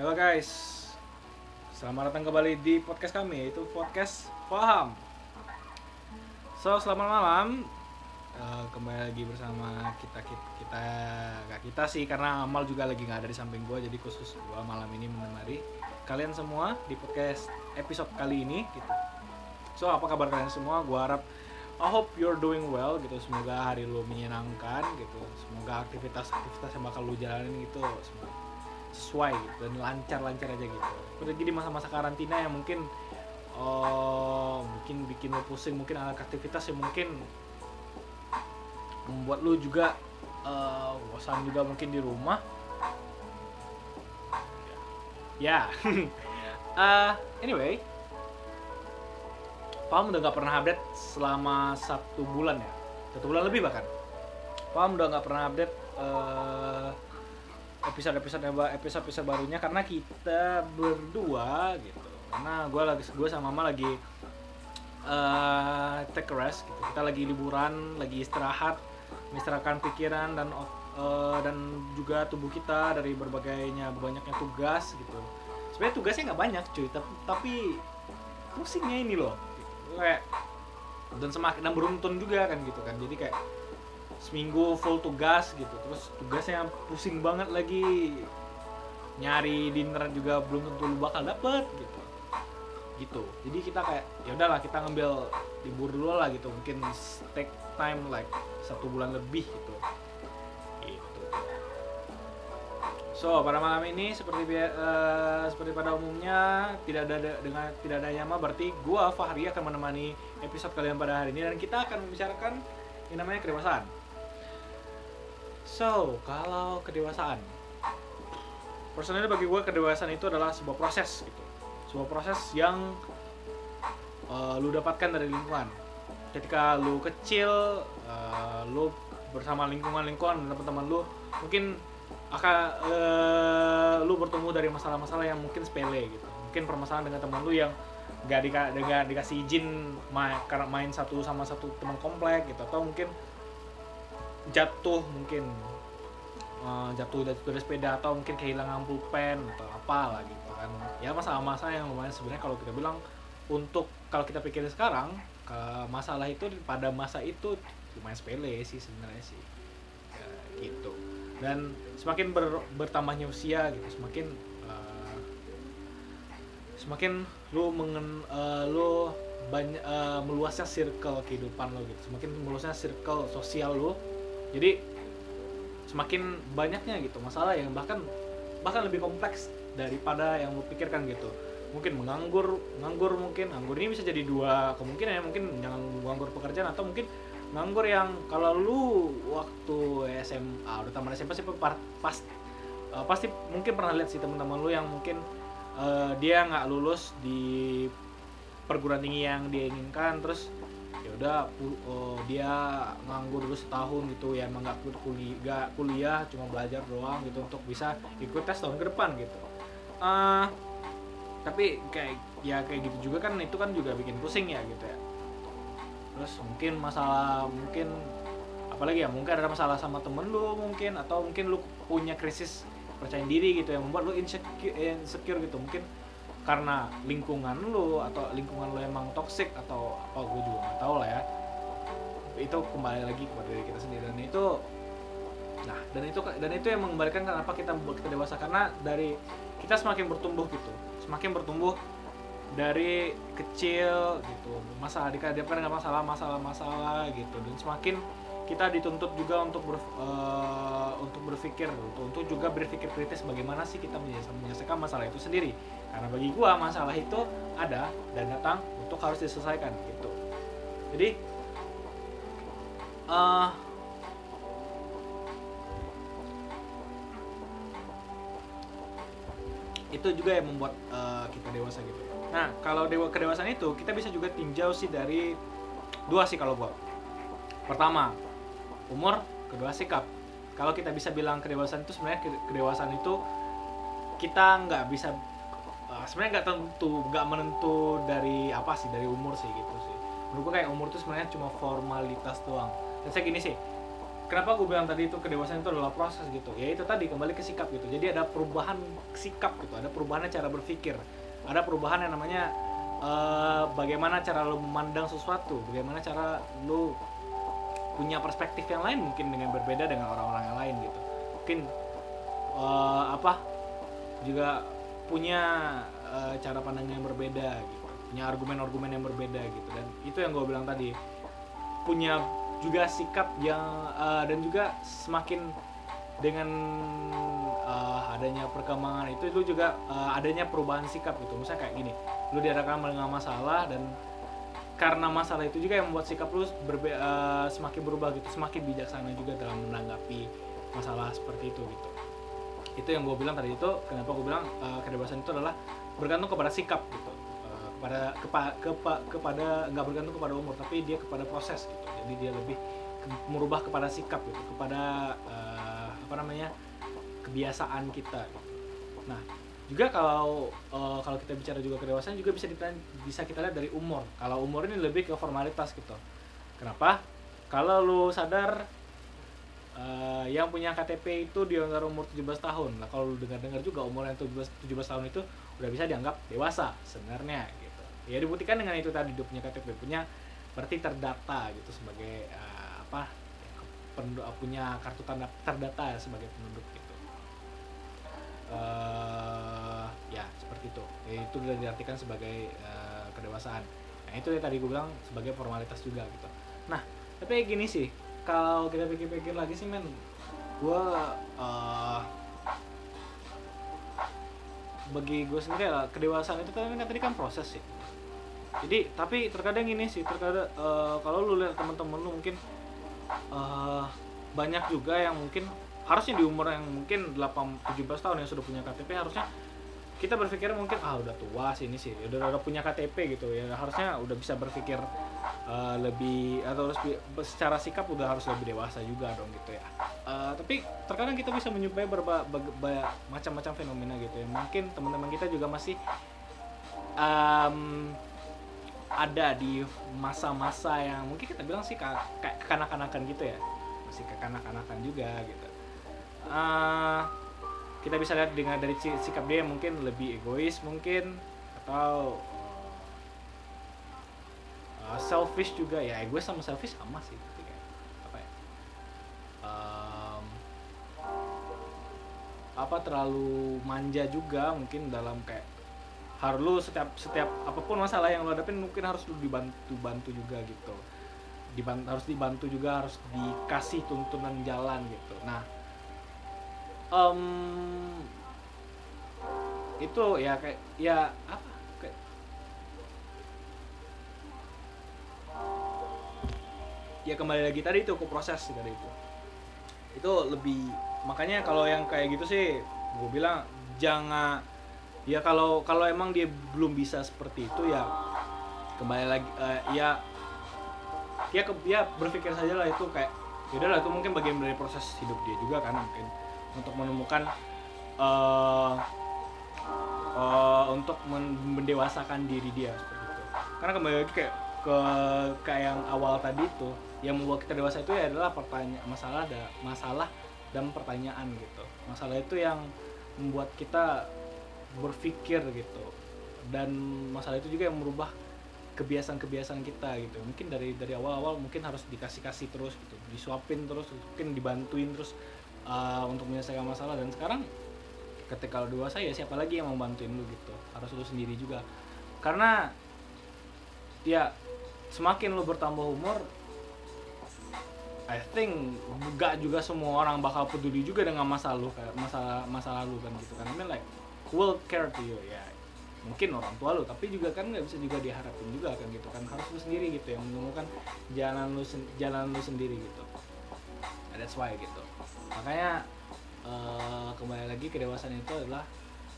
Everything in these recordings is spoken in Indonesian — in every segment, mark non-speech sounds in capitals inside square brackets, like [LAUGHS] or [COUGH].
Halo guys, selamat datang kembali di podcast kami yaitu podcast Paham. So selamat malam, Eh, kembali lagi bersama kita kita, kita gak kita sih karena Amal juga lagi nggak ada di samping gua jadi khusus gua malam ini menemani kalian semua di podcast episode kali ini gitu. So apa kabar kalian semua? Gua harap I hope you're doing well gitu. Semoga hari lu menyenangkan gitu. Semoga aktivitas-aktivitas yang bakal lu jalanin gitu semoga sesuai dan lancar-lancar aja gitu. Apalagi di masa-masa karantina yang mungkin oh mungkin bikin lu pusing, mungkin ada aktivitas yang mungkin membuat lu juga eh, bosan juga mungkin di rumah. Ya. [LAUGHS] Eh, anyway, Paham udah nggak pernah update selama satu bulan ya, satu bulan lebih bahkan. Paham udah nggak pernah update eh, episode-episode episode episode barunya karena kita berdua gitu. Karena gue lagi gue sama Mama lagi eh take rest gitu. Kita lagi liburan, lagi istirahat, istirahatkan pikiran dan eh, dan juga tubuh kita dari berbagainya banyaknya tugas gitu. Sebenarnya tugasnya nggak banyak cuy, tapi, tapi pusingnya ini loh. Gitu. Dan semakin dan beruntun juga kan gitu kan. Jadi kayak seminggu full tugas gitu. Terus tugasnya pusing banget lagi. Nyari dinner juga belum tentu lu bakal dapet gitu. Gitu. Jadi kita kayak ya udahlah kita ngambil libur dulu lah gitu. Mungkin take time like satu bulan lebih gitu. Gitu. So pada malam ini seperti eh, seperti pada umumnya tidak ada dengan tidak ada Yama berarti gua Fahri akan menemani episode kalian pada hari ini. Dan kita akan membicarakan yang namanya kedewasaan so kalau kedewasaan? Personalnya bagi gua kedewasaan itu adalah sebuah proses gitu. Sebuah proses yang uh, lu dapatkan dari lingkungan. Ketika lu kecil uh, lu bersama lingkungan-lingkungan dan teman-teman lu mungkin akan uh, lu bertemu dari masalah-masalah yang mungkin sepele gitu. Mungkin permasalahan dengan teman lu yang gak, dika, gak dikasih izin main, karena main satu sama satu teman komplek gitu. Atau mungkin jatuh mungkin uh, jatuh dari, sepeda atau mungkin kehilangan pulpen atau apa lah gitu kan. Ya masalah-masalah yang lumayan sebenarnya kalau kita bilang untuk kalau kita pikirin sekarang ke masalah itu pada masa itu lumayan sepele sih sebenarnya sih. Ya, gitu. Dan semakin ber- bertambahnya usia gitu semakin uh, semakin lu mengen uh, lu banyak uh, meluasnya circle kehidupan lo gitu. Semakin meluasnya circle sosial lu jadi semakin banyaknya gitu masalah yang bahkan bahkan lebih kompleks daripada yang lu pikirkan gitu. Mungkin menganggur nganggur mungkin nganggur ini bisa jadi dua kemungkinan ya mungkin jangan nganggur pekerjaan atau mungkin nganggur yang kalau lu waktu SMA udah tamat SMA sih pa- pas eh, pasti mungkin pernah lihat sih teman-teman lu yang mungkin eh, dia nggak lulus di perguruan tinggi yang dia inginkan terus ya udah oh, dia nganggur dulu setahun gitu ya emang nggak kuliah nggak kuliah cuma belajar doang gitu untuk bisa ikut tes tahun ke depan gitu. Eh, tapi kayak ya kayak gitu juga kan itu kan juga bikin pusing ya gitu ya. Terus mungkin masalah mungkin apalagi ya mungkin ada masalah sama temen lu mungkin atau mungkin lu punya krisis percaya diri gitu yang membuat lu insecure, insecure gitu. Mungkin karena lingkungan lu atau lingkungan lu emang toxic atau apa gue juga nggak tahu lah ya. Itu kembali lagi kepada diri kita sendiri. Dan itu nah dan itu dan itu yang mengembalikan kenapa kita kita dewasa. Karena dari kita semakin bertumbuh gitu. Semakin bertumbuh dari kecil gitu. Masalah dihadapkan dengan masalah masalah masalah gitu. Dan semakin kita dituntut juga untuk ber, eh, untuk berpikir untuk, untuk juga berpikir kritis bagaimana sih kita menyelesaikan masalah itu sendiri karena bagi gua masalah itu ada dan datang untuk harus diselesaikan gitu jadi eh itu juga yang membuat eh, kita dewasa gitu. Nah, kalau dewa kedewasaan itu kita bisa juga tinjau sih dari dua sih kalau gua. Pertama, umur, kedua sikap. Kalau kita bisa bilang kedewasaan itu sebenarnya ke- kedewasaan itu kita nggak bisa eh, sebenarnya nggak tentu nggak menentu dari apa sih dari umur sih gitu sih. Menurut gua kayak umur itu sebenarnya cuma formalitas doang. Dan saya gini sih, kenapa gue bilang tadi itu kedewasaan itu adalah proses gitu? Ya itu tadi kembali ke sikap gitu. Jadi ada perubahan sikap gitu ada perubahan cara berpikir. Ada perubahan yang namanya uh, bagaimana cara lo memandang sesuatu bagaimana cara lo punya perspektif yang lain mungkin dengan berbeda dengan orang-orang yang lain gitu. Mungkin uh, apa juga punya uh, cara pandang yang berbeda gitu. Punya argumen-argumen yang berbeda gitu. Dan itu yang gue bilang tadi. Punya juga sikap yang uh, dan juga semakin dengan uh, adanya perkembangan itu itu juga uh, adanya perubahan sikap gitu. Misalnya kayak gini lu diadakan dengan masalah dan karena masalah itu juga yang membuat sikap lu berbe uh, semakin berubah gitu. Semakin bijaksana juga dalam menanggapi masalah seperti itu gitu itu yang gue bilang tadi itu kenapa gue bilang uh, kebebasan itu adalah bergantung kepada sikap gitu. Kepada kepa, kepa, kepada nggak bergantung kepada umur tapi dia kepada proses gitu. Jadi dia lebih ke, merubah kepada sikap gitu kepada uh, apa namanya kebiasaan kita gitu. nah juga kalau uh, kalau kita bicara juga kedewasaan juga bisa kita bisa kita lihat dari umur. Kalau umur ini lebih ke formalitas gitu. Kenapa? Kalau lu sadar uh, yang punya KTP itu di antara umur 17 tahun. Nah, kalau dengar-dengar juga umur yang 17 17 tahun itu udah bisa dianggap dewasa sebenarnya ya dibuktikan dengan itu tadi dia punya KTP punya berarti terdata gitu sebagai uh, apa penduduk punya kartu tanda terdata sebagai penduduk gitu. Uh, ya seperti itu. Ya, itu sudah diartikan sebagai uh, kedewasaan. Nah itu ya tadi gue bilang sebagai formalitas juga gitu. Nah tapi gini sih kalau kita pikir-pikir lagi sih men gue uh, bagi gue sendiri lah kedewasaan itu kan tadi kan proses sih. Jadi tapi terkadang ini sih terkadang uh, kalau lu lihat teman-teman lu mungkin uh, banyak juga yang mungkin harusnya di umur yang mungkin 8 17 tahun yang sudah punya KTP harusnya kita berpikir mungkin ah udah tua sih ini sih udah udah punya KTP gitu ya. Harusnya udah bisa berpikir uh, lebih atau harus secara sikap udah harus lebih dewasa juga dong gitu ya. Uh, tapi terkadang kita bisa berbagai macam-macam fenomena gitu ya. Mungkin teman-teman kita juga masih um, ada di masa-masa yang mungkin kita bilang sih kayak kekanak-kanakan gitu ya. Masih kekanak-kanakan juga gitu. Uh, kita bisa lihat dengan dari sikap dia mungkin lebih egois mungkin atau uh, selfish juga ya. Egois sama selfish sama sih gitu kayak apa ya? Apa terlalu manja juga mungkin dalam kayak harus lu setiap setiap apa pun masalah yang lu hadapin mungkin harus lu dibantu bantu juga gitu. Dibantu harus dibantu juga harus dikasih tuntunan jalan gitu. Nah um, itu ya kayak ya apa ya kembali lagi tadi itu ke proses tadi itu. Itu lebih makanya kalau yang kayak gitu sih gue bilang jangan ya kalau kalau emang dia belum bisa seperti itu ya kembali lagi uh, ya ya ke, ya berpikir saja lah itu kayak ya lah itu mungkin bagian dari proses hidup dia juga kan mungkin untuk menemukan uh, uh, untuk mendewasakan diri dia seperti itu. Karena kembali lagi kayak ke kayak yang awal tadi itu yang membuat kita dewasa itu ya adalah pertanyaan masalah ada masalah dan pertanyaan gitu. Masalah itu yang membuat kita berpikir gitu. Dan masalah itu juga yang merubah kebiasaan-kebiasaan kita gitu. Mungkin dari dari awal-awal mungkin harus dikasih-kasih terus gitu disuapin terus mungkin dibantuin terus uh, untuk menyelesaikan masalah. Dan sekarang ketika lo dewasa ya siapa lagi yang mau bantuin lu gitu? Harus lu sendiri juga. Karena ya semakin lu bertambah umur I think gak juga semua orang bakal peduli juga dengan masa lu kayak masalah masa lalu kan gitu kan. I mean like will care to you ya. Mungkin orang tua lu tapi juga kan nggak bisa juga diharapin juga kan gitu kan. Harus lu sendiri gitu yang menemukan jalan lu jalan lu sendiri gitu. That's why gitu. Makanya uh, kembali lagi kedewasaan itu adalah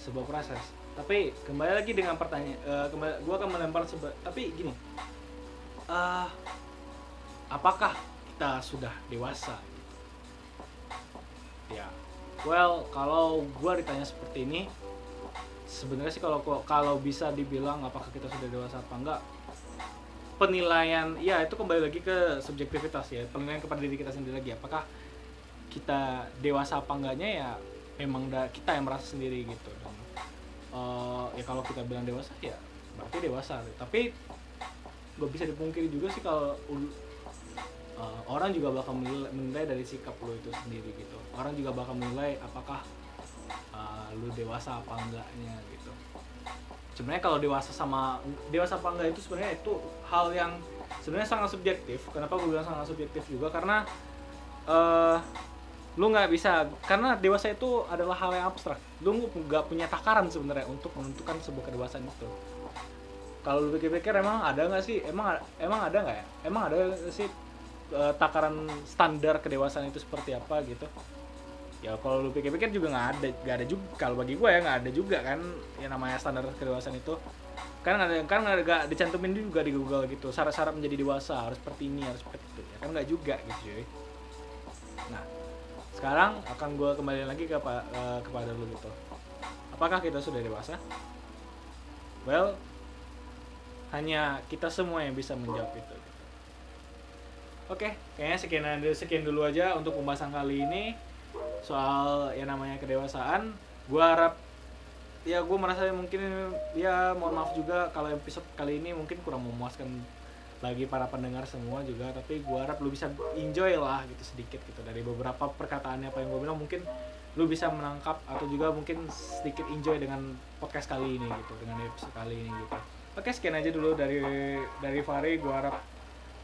sebuah proses. Tapi kembali lagi dengan pertanyaan uh, kembali gua akan melempar seba tapi gini uh, apakah kita sudah dewasa? Ya well kalau gua ditanya seperti ini sebenarnya sih kalau kalau bisa dibilang apakah kita sudah dewasa apa enggak penilaian ya itu kembali lagi ke subjektivitas ya penilaian kepada diri kita sendiri lagi. Apakah kita dewasa apa enggaknya? Ya memang da, kita yang merasa sendiri gitu. Dan uh, ya kalau kita bilang dewasa ya berarti dewasa. Tapi gak bisa dipungkiri juga sih kalau uh, orang juga bakal menilai, menilai dari sikap lo itu sendiri gitu. Orang juga bakal menilai apakah uh, lu dewasa apa enggaknya gitu. Sebenarnya kalau dewasa sama dewasa apa enggak itu sebenarnya itu hal yang sebenarnya sangat subjektif. Kenapa gue bilang sangat subjektif juga? Karena uh, lu nggak bisa karena dewasa itu adalah hal yang abstrak. Lu nggak punya takaran sebenarnya untuk menentukan sebuah kedewasaan itu kalau lu pikir-pikir emang ada nggak sih? Emang emang ada nggak ya? Emang ada sih uh, takaran standar kedewasaan itu seperti apa gitu? Ya kalau lu pikir-pikir juga nggak ada nggak ada juga kalau bagi gue ya nggak ada juga kan yang namanya standar kedewasaan itu. Kan ada kan nggak dicantumin juga di Google gitu syarat-syarat menjadi dewasa harus seperti ini harus seperti itu. Ya kan nggak juga gitu cuy. Nah sekarang akan gue kembali lagi ke uh, kepada lu gitu. Apakah kita sudah dewasa? Well hanya kita semua yang bisa menjawab itu. Oke kayaknya sekian sekian dulu aja untuk pembahasan kali ini soal yang namanya kedewasaan. Gue harap ya gue merasa mungkin ya mohon maaf juga kalau episode kali ini mungkin kurang memuaskan bagi para pendengar semua juga tapi gue harap lu bisa enjoy lah gitu sedikit gitu dari beberapa perkataannya apa yang gue bilang. Mungkin lu bisa menangkap atau juga mungkin sedikit enjoy dengan podcast kali ini gitu dengan episode kali ini gitu oke sekian aja dulu dari dari Fari gue harap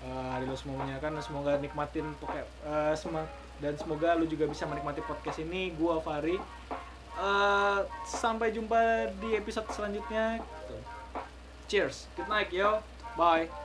uh, hari lu semua menyenangkan semoga nikmatin pokok uh, semua dan semoga lu juga bisa menikmati podcast ini. Gua Fari uh, sampai jumpa di episode selanjutnya. Cheers. Good night yo. Bye